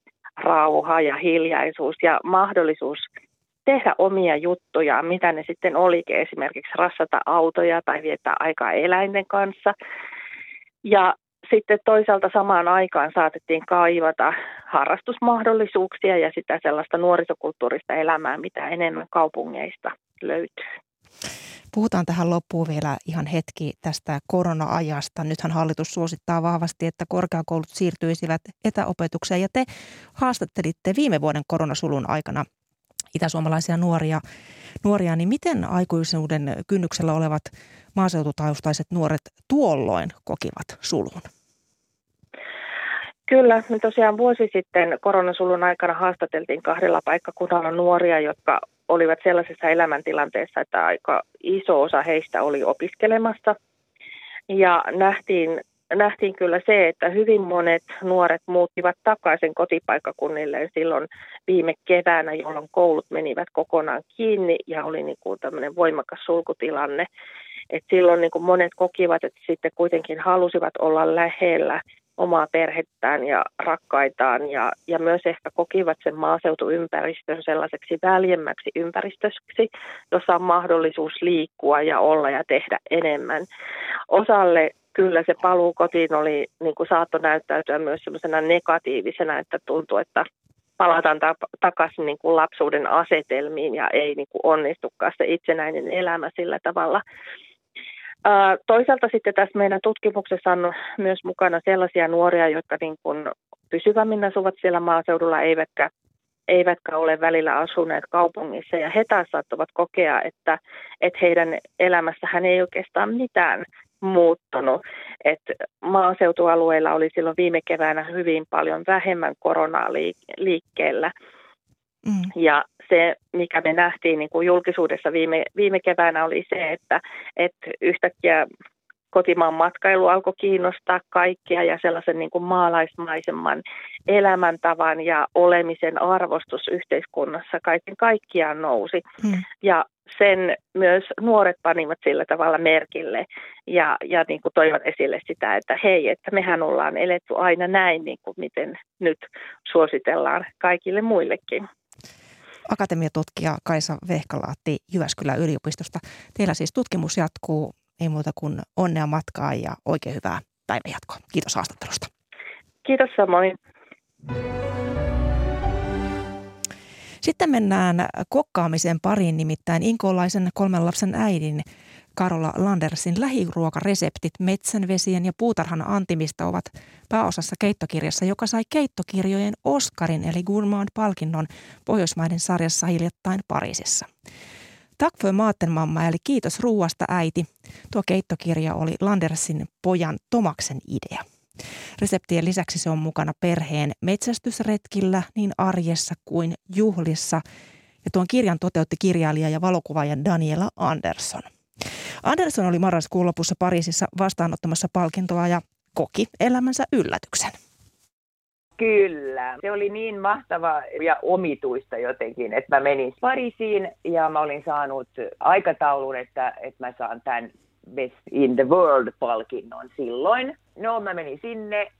rauha ja hiljaisuus ja mahdollisuus tehdä omia juttuja, mitä ne sitten olikin, esimerkiksi rassata autoja tai viettää aikaa eläinten kanssa. Ja sitten toisaalta samaan aikaan saatettiin kaivata harrastusmahdollisuuksia ja sitä sellaista nuorisokulttuurista elämää, mitä enemmän kaupungeista löytyy. Puhutaan tähän loppuun vielä ihan hetki tästä korona-ajasta. Nythän hallitus suosittaa vahvasti, että korkeakoulut siirtyisivät etäopetukseen ja te haastattelitte viime vuoden koronasulun aikana itäsuomalaisia nuoria, nuoria, niin miten aikuisuuden kynnyksellä olevat maaseututaustaiset nuoret tuolloin kokivat sulun? Kyllä, me tosiaan vuosi sitten koronasulun aikana haastateltiin kahdella paikkakunnalla nuoria, jotka olivat sellaisessa elämäntilanteessa, että aika iso osa heistä oli opiskelemassa. Ja nähtiin, nähtiin kyllä se, että hyvin monet nuoret muuttivat takaisin kotipaikkakunnilleen silloin viime keväänä, jolloin koulut menivät kokonaan kiinni ja oli niin kuin tämmöinen voimakas sulkutilanne. Et silloin niin kuin monet kokivat, että sitten kuitenkin halusivat olla lähellä omaa perhettään ja rakkaitaan ja, ja myös ehkä kokivat sen maaseutuympäristön sellaiseksi väljemmäksi ympäristöksi, jossa on mahdollisuus liikkua ja olla ja tehdä enemmän. Osalle kyllä se paluu kotiin oli, niin kuin saattoi näyttäytyä myös semmoisena negatiivisena, että tuntuu, että palataan takaisin niin kuin lapsuuden asetelmiin ja ei niin kuin onnistukaan se itsenäinen elämä sillä tavalla. Toisaalta sitten tässä meidän tutkimuksessa on myös mukana sellaisia nuoria, jotka niin kuin pysyvämmin asuvat siellä maaseudulla, eivätkä, eivätkä ole välillä asuneet kaupungissa. Ja he taas saattavat kokea, että, että heidän elämässähän ei oikeastaan mitään muuttunut. että maaseutualueilla oli silloin viime keväänä hyvin paljon vähemmän koronaa liikkeellä. Mm. Ja se, mikä me nähtiin niin kuin julkisuudessa viime, viime keväänä, oli se, että, että yhtäkkiä kotimaan matkailu alkoi kiinnostaa kaikkia ja sellaisen niin kuin maalaismaisemman elämäntavan ja olemisen arvostus yhteiskunnassa kaiken kaikkiaan nousi. Hmm. Ja sen myös nuoret panivat sillä tavalla merkille ja, ja niin kuin toivat esille sitä, että hei, että mehän ollaan eletty aina näin, niin kuin miten nyt suositellaan kaikille muillekin akatemiatutkija Kaisa Vehkalaatti Jyväskylän yliopistosta. Teillä siis tutkimus jatkuu, ei muuta kuin onnea matkaa ja oikein hyvää päivänjatkoa. Kiitos haastattelusta. Kiitos samoin. Sitten mennään kokkaamisen pariin, nimittäin inkolaisen kolmen lapsen äidin Karola Landersin lähiruokareseptit metsänvesien ja puutarhan antimista ovat pääosassa keittokirjassa, joka sai keittokirjojen Oscarin eli Gourmand-palkinnon Pohjoismaiden sarjassa hiljattain Pariisissa. Tack för maten mamma eli kiitos ruuasta äiti. Tuo keittokirja oli Landersin pojan Tomaksen idea. Reseptien lisäksi se on mukana perheen metsästysretkillä niin arjessa kuin juhlissa. Ja tuon kirjan toteutti kirjailija ja valokuvaaja Daniela Andersson – Anderson oli marraskuun lopussa Pariisissa vastaanottamassa palkintoa ja koki elämänsä yllätyksen. Kyllä. Se oli niin mahtava ja omituista jotenkin, että mä menin Pariisiin ja mä olin saanut aikataulun, että, että mä saan tämän Best in the World-palkinnon silloin. No, mä menin sinne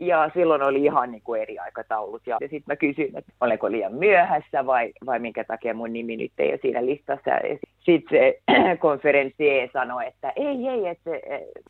ja silloin oli ihan niin kuin eri aikataulut. Ja, ja sitten mä kysyin, että olenko liian myöhässä vai, vai minkä takia mun nimi nyt ei ole siinä listassa. Sitten se konferenssi sanoi, että ei, ei, että,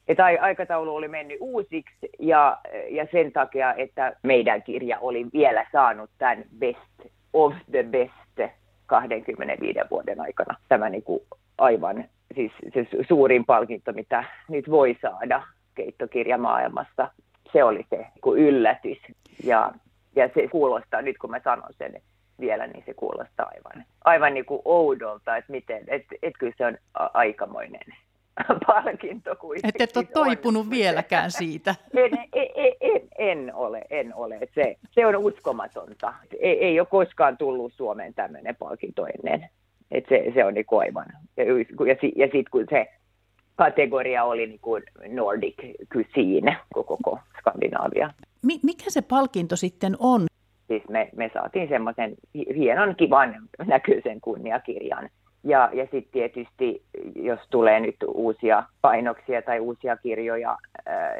että aikataulu oli mennyt uusiksi ja, ja sen takia, että meidän kirja oli vielä saanut tämän Best of the Best 25 vuoden aikana. Tämä niin kuin aivan siis se suurin palkinto, mitä nyt voi saada keittokirjamaailmasta se oli se niin yllätys. Ja, ja se kuulostaa, nyt kun mä sanon sen vielä, niin se kuulostaa aivan, aivan niin kuin oudolta, että miten, että et kyllä se on aikamoinen palkinto kuitenkin. Että et ole toipunut on. vieläkään siitä. En, en, en, en, en ole, en ole. Se, se on uskomatonta. Ei, ei ole koskaan tullut Suomeen tämmöinen palkinto ennen. Et se, se on niin aivan. Ja, ja, ja sitten kun se kategoria oli niin kuin Nordic Cuisine, koko Skandinavia. Mikä se palkinto sitten on? Siis me, me saatiin semmoisen hienon, kivan näköisen kunniakirjan. Ja, ja sitten tietysti, jos tulee nyt uusia painoksia tai uusia kirjoja,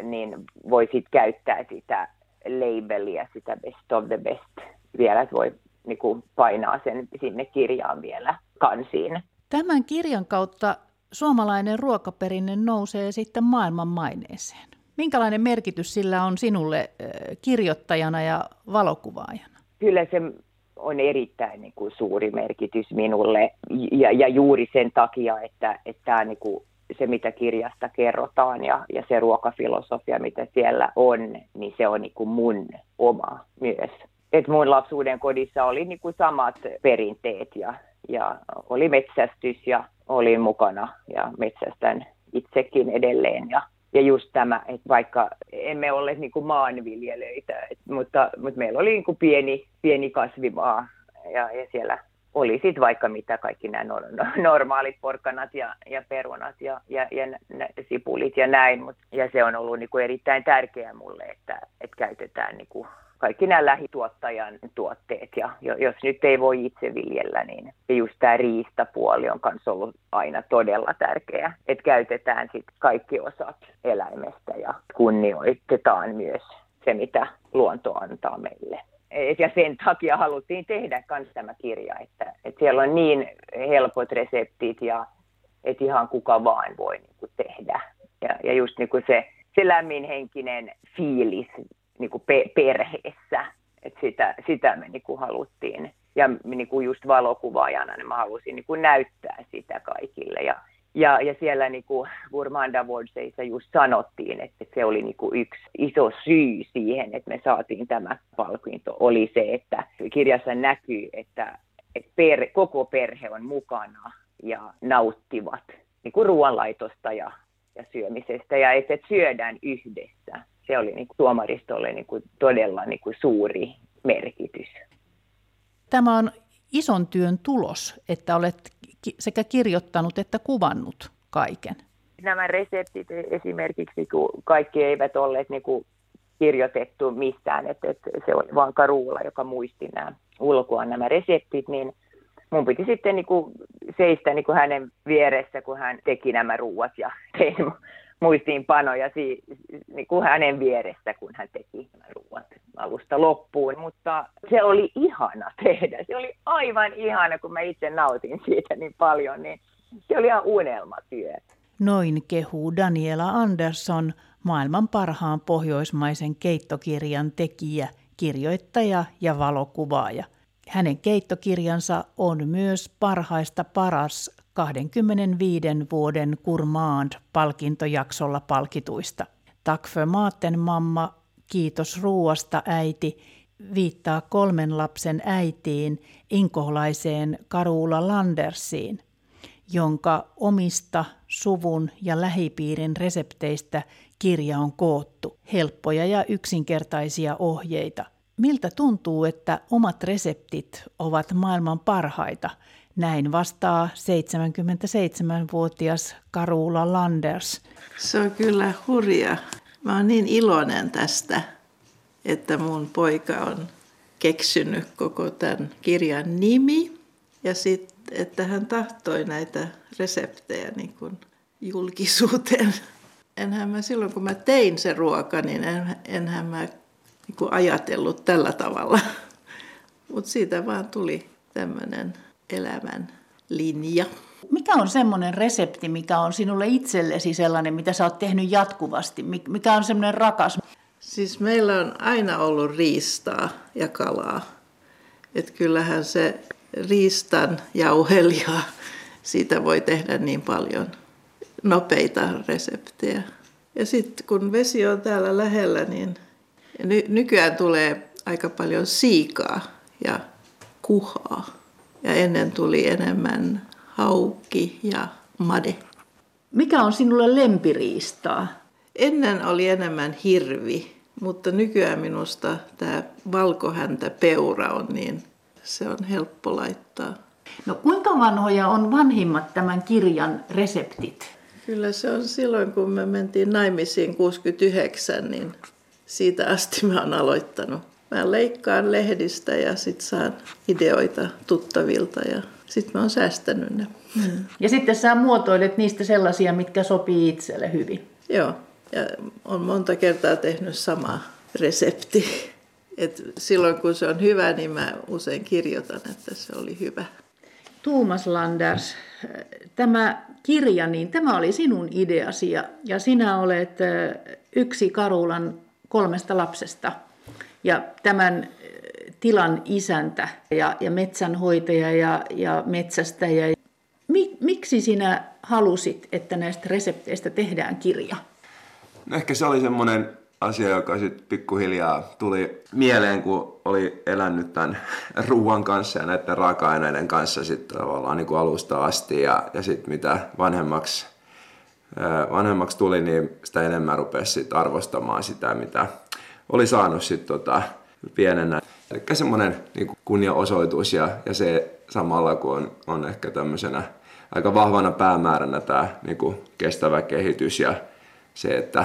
niin voi sitten käyttää sitä labelia, sitä best of the best vielä, että voi niin kuin painaa sen sinne kirjaan vielä kansiin. Tämän kirjan kautta suomalainen ruokaperinne nousee sitten maailman maineeseen. Minkälainen merkitys sillä on sinulle kirjoittajana ja valokuvaajana? Kyllä se on erittäin niin kuin, suuri merkitys minulle ja, ja juuri sen takia, että, että tämä, niin kuin, se mitä kirjasta kerrotaan ja, ja se ruokafilosofia, mitä siellä on, niin se on niin kuin mun oma myös. Et mun lapsuuden kodissa oli niin kuin samat perinteet ja, ja oli metsästys ja olin mukana ja metsästän itsekin edelleen ja ja just tämä, että vaikka emme ole niin kuin maanviljelijöitä, et, mutta, mutta meillä oli niin kuin pieni, pieni kasvimaa ja, ja siellä oli sitten vaikka mitä kaikki nämä normaalit porkkanat ja, ja perunat ja, ja, ja sipulit ja näin. Mut, ja se on ollut niin kuin erittäin tärkeää mulle, että, että käytetään niin kuin kaikki nämä lähituottajan tuotteet. Ja jos nyt ei voi itse viljellä, niin just tämä riistapuoli on myös ollut aina todella tärkeä, että käytetään sitten kaikki osat eläimestä ja kunnioitetaan myös se, mitä luonto antaa meille. Ja sen takia haluttiin tehdä myös tämä kirja, että, että siellä on niin helpot reseptit ja että ihan kuka vaan voi niin kuin tehdä. Ja, ja just niin kuin se, se lämminhenkinen fiilis niin kuin pe- perheessä. Et sitä, sitä me niin kuin haluttiin. Ja niin kuin just valokuvaajana niin mä halusin niin kuin näyttää sitä kaikille. Ja, ja, ja siellä niin kuin Gourmand Awardsissa just sanottiin, että se oli niin kuin yksi iso syy siihen, että me saatiin tämä palkinto, oli se, että kirjassa näkyy, että, että per, koko perhe on mukana ja nauttivat niin kuin ruoanlaitosta ja, ja syömisestä ja että syödään yhdessä se oli niin kuin tuomaristolle niin kuin todella niin kuin suuri merkitys. Tämä on ison työn tulos, että olet sekä kirjoittanut että kuvannut kaiken. Nämä reseptit esimerkiksi, kun kaikki eivät olleet niin kuin kirjoitettu missään, että, että se oli vain Karuula, joka muisti nämä ulkoa nämä reseptit, niin mun piti sitten niin kuin seistä niin kuin hänen vieressä, kun hän teki nämä ruuat ja tein muistiinpanoja si, niin kuin hänen vieressä, kun hän teki ruuat alusta loppuun. Mutta se oli ihana tehdä. Se oli aivan ihana, kun mä itse nautin siitä niin paljon, niin se oli ihan unelmatyö. Noin kehuu Daniela Andersson, maailman parhaan pohjoismaisen keittokirjan tekijä, kirjoittaja ja valokuvaaja. Hänen keittokirjansa on myös parhaista paras 25 vuoden Gourmand-palkintojaksolla palkituista. Tack för maten mamma, kiitos ruoasta äiti, viittaa kolmen lapsen äitiin, inkoholaiseen Karula Landersiin, jonka omista suvun ja lähipiirin resepteistä kirja on koottu. Helppoja ja yksinkertaisia ohjeita. Miltä tuntuu, että omat reseptit ovat maailman parhaita – näin vastaa 77-vuotias Karula Landers. Se on kyllä hurja. Mä oon niin iloinen tästä, että mun poika on keksinyt koko tämän kirjan nimi. Ja sitten, että hän tahtoi näitä reseptejä niin kuin julkisuuteen. Enhän mä silloin, kun mä tein se ruoka, niin en, enhän mä niin kuin ajatellut tällä tavalla. Mutta siitä vaan tuli tämmöinen elämän linja. Mikä on semmoinen resepti, mikä on sinulle itsellesi sellainen, mitä sä oot tehnyt jatkuvasti? Mikä on semmoinen rakas? Siis meillä on aina ollut riistaa ja kalaa. Että kyllähän se riistan jauhelia, siitä voi tehdä niin paljon nopeita reseptejä. Ja sitten kun vesi on täällä lähellä, niin ny- nykyään tulee aika paljon siikaa ja kuhaa ja ennen tuli enemmän haukki ja made. Mikä on sinulle lempiriistaa? Ennen oli enemmän hirvi Mutta nykyään minusta tämä valkohäntä peura on niin, se on helppo laittaa. No kuinka vanhoja on vanhimmat tämän kirjan reseptit? Kyllä se on silloin, kun me mentiin naimisiin 69, niin siitä asti mä oon aloittanut. Mä leikkaan lehdistä ja sit saan ideoita tuttavilta ja sitten mä oon säästänyt ne. Hmm. Ja sitten sä muotoilet niistä sellaisia, mitkä sopii itselle hyvin. Joo, ja on monta kertaa tehnyt sama resepti. Et silloin kun se on hyvä, niin mä usein kirjoitan, että se oli hyvä. Tuumas Landers, tämä kirja, niin tämä oli sinun ideasi ja, ja sinä olet yksi Karulan kolmesta lapsesta ja tämän tilan isäntä ja, ja metsänhoitaja ja, ja metsästäjä. Mik, miksi sinä halusit, että näistä resepteistä tehdään kirja? No ehkä se oli semmoinen asia, joka sitten pikkuhiljaa tuli mieleen, kun oli elänyt tämän ruoan kanssa ja näiden raaka-aineiden kanssa sitten tavallaan niin kuin alusta asti. Ja, ja sitten mitä vanhemmaksi, vanhemmaksi tuli, niin sitä enemmän rupesi sit arvostamaan sitä, mitä oli saanut sitten tota, pienenä. Eli semmoinen niin kunniaosoitus ja, ja se samalla kun on, on ehkä tämmöisenä aika vahvana päämääränä tämä niin kestävä kehitys ja se, että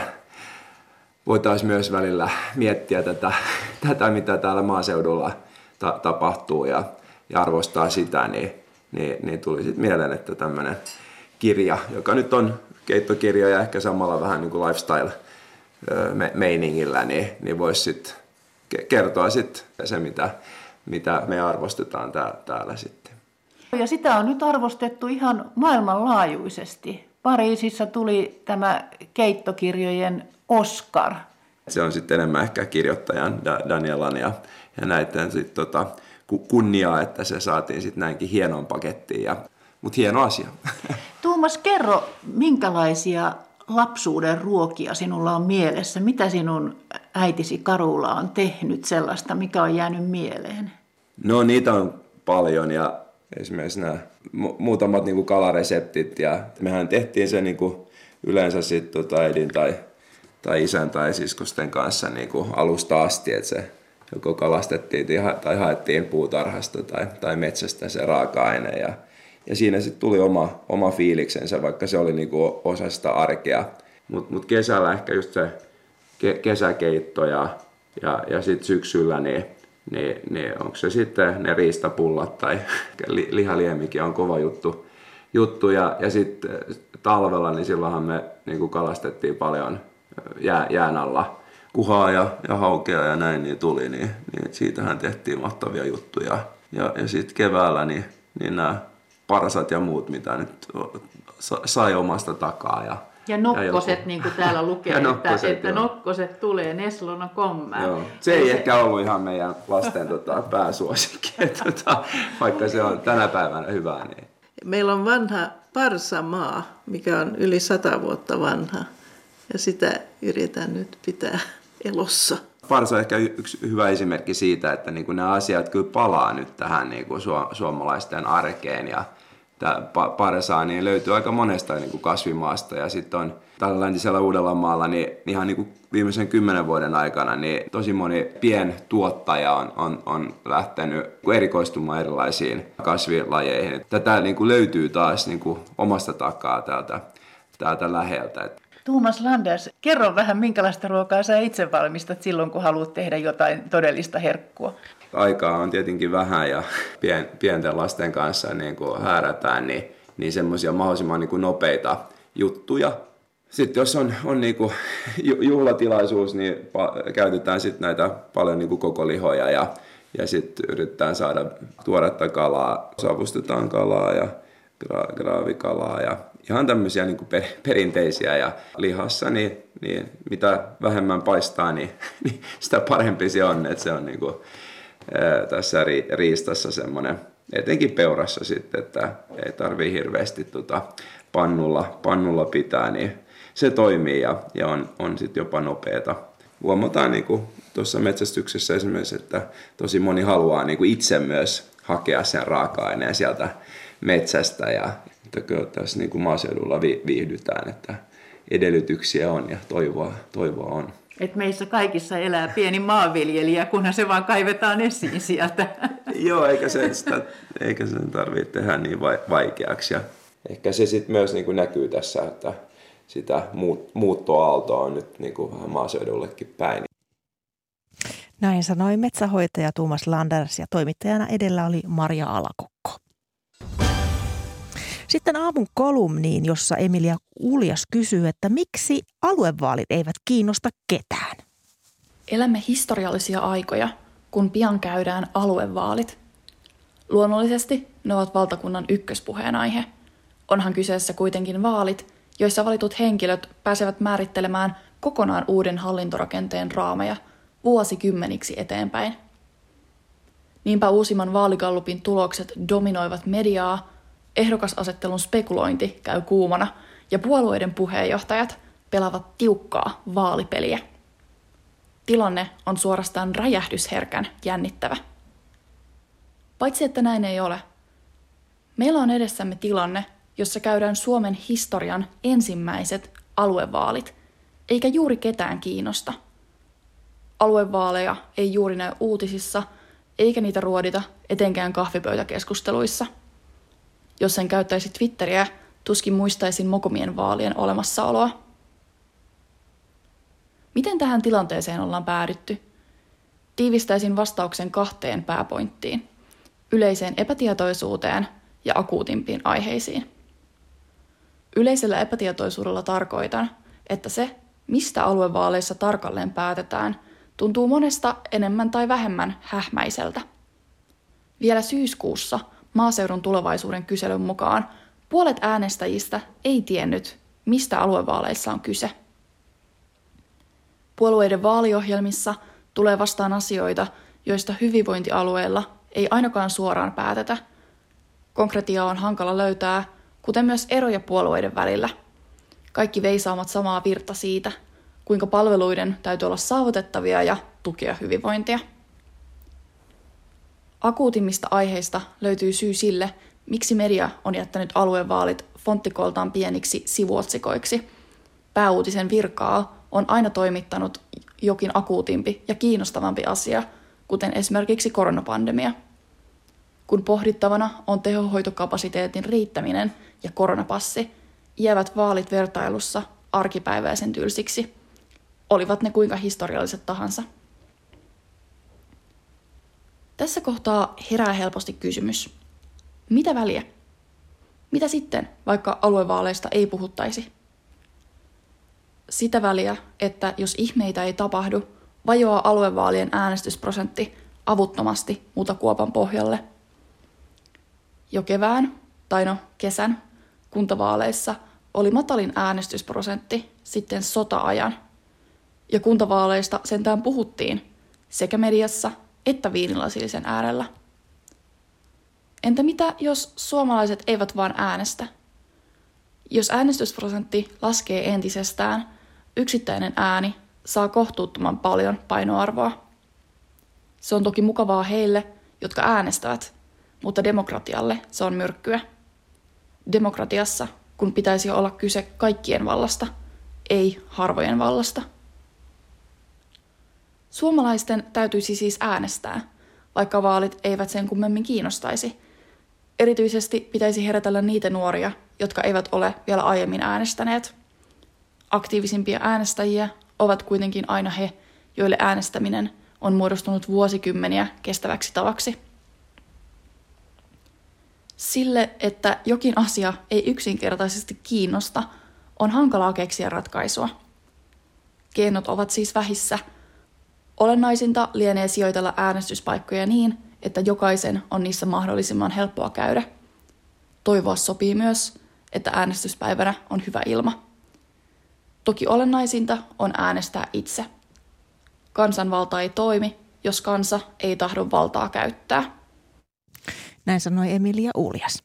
voitaisiin myös välillä miettiä tätä, tätä mitä täällä maaseudulla ta- tapahtuu ja, ja arvostaa sitä, niin, niin, niin tuli sitten mieleen, että tämmöinen kirja, joka nyt on keittokirja ja ehkä samalla vähän niin kuin lifestyle-meiningillä, niin, niin voisi sitten kertoa sit se, mitä, mitä me arvostetaan tää, täällä sitten. Ja sitä on nyt arvostettu ihan maailmanlaajuisesti. Pariisissa tuli tämä keittokirjojen Oscar. Se on sitten enemmän ehkä kirjoittajan Danielan ja, ja näiden sit tota, kunniaa, että se saatiin sitten näinkin hienoon pakettiin. Ja, mutta hieno asia. Tuomas, kerro, minkälaisia lapsuuden ruokia sinulla on mielessä? Mitä sinun äitisi Karula on tehnyt sellaista, mikä on jäänyt mieleen? No niitä on paljon ja esimerkiksi nämä mu- muutamat niin kuin kalareseptit ja mehän tehtiin se niin kuin yleensä sitten tota äidin tai, tai isän tai siskosten kanssa niin kuin alusta asti, että se joko kalastettiin tai haettiin puutarhasta tai, tai metsästä se raaka-aine ja, ja siinä sitten tuli oma, oma fiiliksensä, vaikka se oli niinku osa sitä arkea. Mutta mut kesällä ehkä just se ke, kesäkeitto ja, ja, ja sitten syksyllä niin, niin, niin onko se sitten ne riistapullat tai li, lihaliemikin on kova juttu. juttu. Ja, ja sitten talvella niin silloinhan me niin kalastettiin paljon jää, jään alla kuhaa ja, ja haukea ja näin niin tuli, niin, niin siitähän tehtiin mahtavia juttuja. Ja, ja sitten keväällä niin, niin nämä parsat ja muut, mitä nyt sai omasta takaa. Ja, ja nokkoset, ja niin kuin täällä lukee, että, nokkoset, että nokkoset tulee Neslona kommään. Joo. Se ei se... ehkä ollut ihan meidän lasten tota, pääsuosikki, tota, vaikka se on tänä päivänä hyvää. Niin. Meillä on vanha parsamaa, mikä on yli sata vuotta vanha, ja sitä yritän nyt pitää elossa. Parsa on ehkä yksi hyvä esimerkki siitä, että niin kuin nämä asiat kyllä palaa nyt tähän niin kuin suomalaisten arkeen ja parsaa, niin löytyy aika monesta niin kuin kasvimaasta ja sitten on tällä läntisellä Uudellamaalla niin ihan niin kuin viimeisen kymmenen vuoden aikana niin tosi moni pien tuottaja on, on, on lähtenyt erikoistumaan erilaisiin kasvilajeihin. Tätä niin kuin löytyy taas niin kuin omasta takaa täältä, täältä läheltä. Tuumas Landers, kerro vähän, minkälaista ruokaa sä itse valmistat silloin, kun haluat tehdä jotain todellista herkkua? Aikaa on tietenkin vähän ja pien, pienten lasten kanssa niin kuin häärätään, niin, niin semmoisia mahdollisimman niin kuin nopeita juttuja. Sitten jos on, on niin kuin juhlatilaisuus, niin pa- käytetään sitten näitä paljon niin kuin koko lihoja ja, ja sitten yritetään saada tuoretta kalaa, savustetaan kalaa ja gra- graavikalaa ja ihan tämmöisiä niin per, perinteisiä ja lihassa, niin, niin mitä vähemmän paistaa, niin, niin sitä parempi se on, että se on niin kuin, ää, tässä ri, riistassa semmoinen, etenkin peurassa sitten, että ei tarvii hirveästi tota pannulla, pannulla pitää, niin se toimii ja, ja on, on sitten jopa nopeeta. Huomataan niin tuossa metsästyksessä esimerkiksi, että tosi moni haluaa niin kuin itse myös hakea sen raaka-aineen sieltä metsästä ja että kyllä tässä niin kuin maaseudulla viihdytään, että edellytyksiä on ja toivoa, toivoa on. Että meissä kaikissa elää pieni maanviljelijä, kunhan se vaan kaivetaan esiin sieltä. Joo, eikä se, sitä, eikä sen tarvitse tehdä niin vaikeaksi. Ja ehkä se sitten myös niin kuin näkyy tässä, että sitä muuttoaaltoa on nyt niin kuin vähän maaseudullekin päin. Näin sanoi metsähoitaja Tuomas Landers ja toimittajana edellä oli Maria Alakokko. Sitten aamun kolumniin, jossa Emilia Uljas kysyy, että miksi aluevaalit eivät kiinnosta ketään. Elämme historiallisia aikoja, kun pian käydään aluevaalit. Luonnollisesti ne ovat valtakunnan ykköspuheenaihe. Onhan kyseessä kuitenkin vaalit, joissa valitut henkilöt pääsevät määrittelemään kokonaan uuden hallintorakenteen raameja vuosikymmeniksi eteenpäin. Niinpä uusimman vaaligallupin tulokset dominoivat mediaa, ehdokasasettelun spekulointi käy kuumana ja puolueiden puheenjohtajat pelaavat tiukkaa vaalipeliä. Tilanne on suorastaan räjähdysherkän jännittävä. Paitsi että näin ei ole. Meillä on edessämme tilanne, jossa käydään Suomen historian ensimmäiset aluevaalit, eikä juuri ketään kiinnosta. Aluevaaleja ei juuri näy uutisissa, eikä niitä ruodita etenkään kahvipöytäkeskusteluissa. Jos en käyttäisi Twitteriä, tuskin muistaisin mokomien vaalien olemassaoloa. Miten tähän tilanteeseen ollaan päädytty? Tiivistäisin vastauksen kahteen pääpointtiin. Yleiseen epätietoisuuteen ja akuutimpiin aiheisiin. Yleisellä epätietoisuudella tarkoitan, että se, mistä aluevaaleissa tarkalleen päätetään, tuntuu monesta enemmän tai vähemmän hähmäiseltä. Vielä syyskuussa maaseudun tulevaisuuden kyselyn mukaan puolet äänestäjistä ei tiennyt, mistä aluevaaleissa on kyse. Puolueiden vaaliohjelmissa tulee vastaan asioita, joista hyvinvointialueilla ei ainakaan suoraan päätetä. Konkretia on hankala löytää, kuten myös eroja puolueiden välillä. Kaikki veisaamat samaa virta siitä, kuinka palveluiden täytyy olla saavutettavia ja tukea hyvinvointia. Akuutimmista aiheista löytyy syy sille, miksi media on jättänyt aluevaalit fonttikoltaan pieniksi sivuotsikoiksi. Pääuutisen virkaa on aina toimittanut jokin akuutimpi ja kiinnostavampi asia, kuten esimerkiksi koronapandemia. Kun pohdittavana on tehohoitokapasiteetin riittäminen ja koronapassi, jäävät vaalit vertailussa arkipäiväisen tylsiksi, olivat ne kuinka historialliset tahansa. Tässä kohtaa herää helposti kysymys. Mitä väliä? Mitä sitten, vaikka aluevaaleista ei puhuttaisi? Sitä väliä, että jos ihmeitä ei tapahdu, vajoaa aluevaalien äänestysprosentti avuttomasti mutakuopan pohjalle. Jo kevään, tai no kesän, kuntavaaleissa oli matalin äänestysprosentti sitten sota-ajan. Ja kuntavaaleista sentään puhuttiin sekä mediassa että viinilasillisen äärellä. Entä mitä, jos suomalaiset eivät vaan äänestä? Jos äänestysprosentti laskee entisestään, yksittäinen ääni saa kohtuuttoman paljon painoarvoa. Se on toki mukavaa heille, jotka äänestävät, mutta demokratialle se on myrkkyä. Demokratiassa, kun pitäisi olla kyse kaikkien vallasta, ei harvojen vallasta. Suomalaisten täytyisi siis äänestää, vaikka vaalit eivät sen kummemmin kiinnostaisi. Erityisesti pitäisi herätellä niitä nuoria, jotka eivät ole vielä aiemmin äänestäneet. Aktiivisimpia äänestäjiä ovat kuitenkin aina he, joille äänestäminen on muodostunut vuosikymmeniä kestäväksi tavaksi. Sille, että jokin asia ei yksinkertaisesti kiinnosta, on hankalaa keksiä ratkaisua. Keinot ovat siis vähissä – Olennaisinta lienee sijoitella äänestyspaikkoja niin, että jokaisen on niissä mahdollisimman helppoa käydä. Toivoa sopii myös, että äänestyspäivänä on hyvä ilma. Toki olennaisinta on äänestää itse. Kansanvalta ei toimi, jos kansa ei tahdo valtaa käyttää. Näin sanoi Emilia Uljas.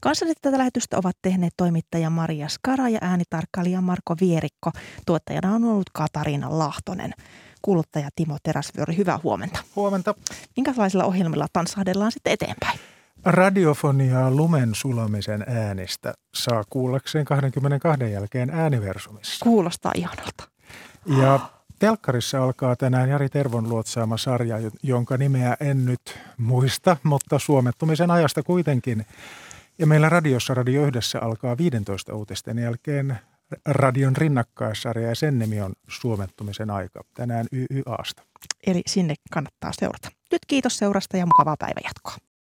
Kanssani tätä lähetystä ovat tehneet toimittaja Maria Skara ja äänitarkkailija Marko Vierikko. Tuottajana on ollut Katariina Lahtonen kuuluttaja Timo Teräsvyöri. Hyvää huomenta. Huomenta. Minkälaisilla ohjelmilla tanssahdellaan sitten eteenpäin? Radiofoniaa lumen sulamisen äänistä saa kuullakseen 22 jälkeen ääniversumissa. Kuulostaa ihanalta. Ja Telkkarissa alkaa tänään Jari Tervon luotsaama sarja, jonka nimeä en nyt muista, mutta suomettumisen ajasta kuitenkin. Ja meillä radiossa Radio Yhdessä alkaa 15 uutisten jälkeen radion rinnakkaissarja ja sen nimi on Suomettumisen aika. Tänään YYAsta. Eli sinne kannattaa seurata. Nyt kiitos seurasta ja mukavaa päivänjatkoa.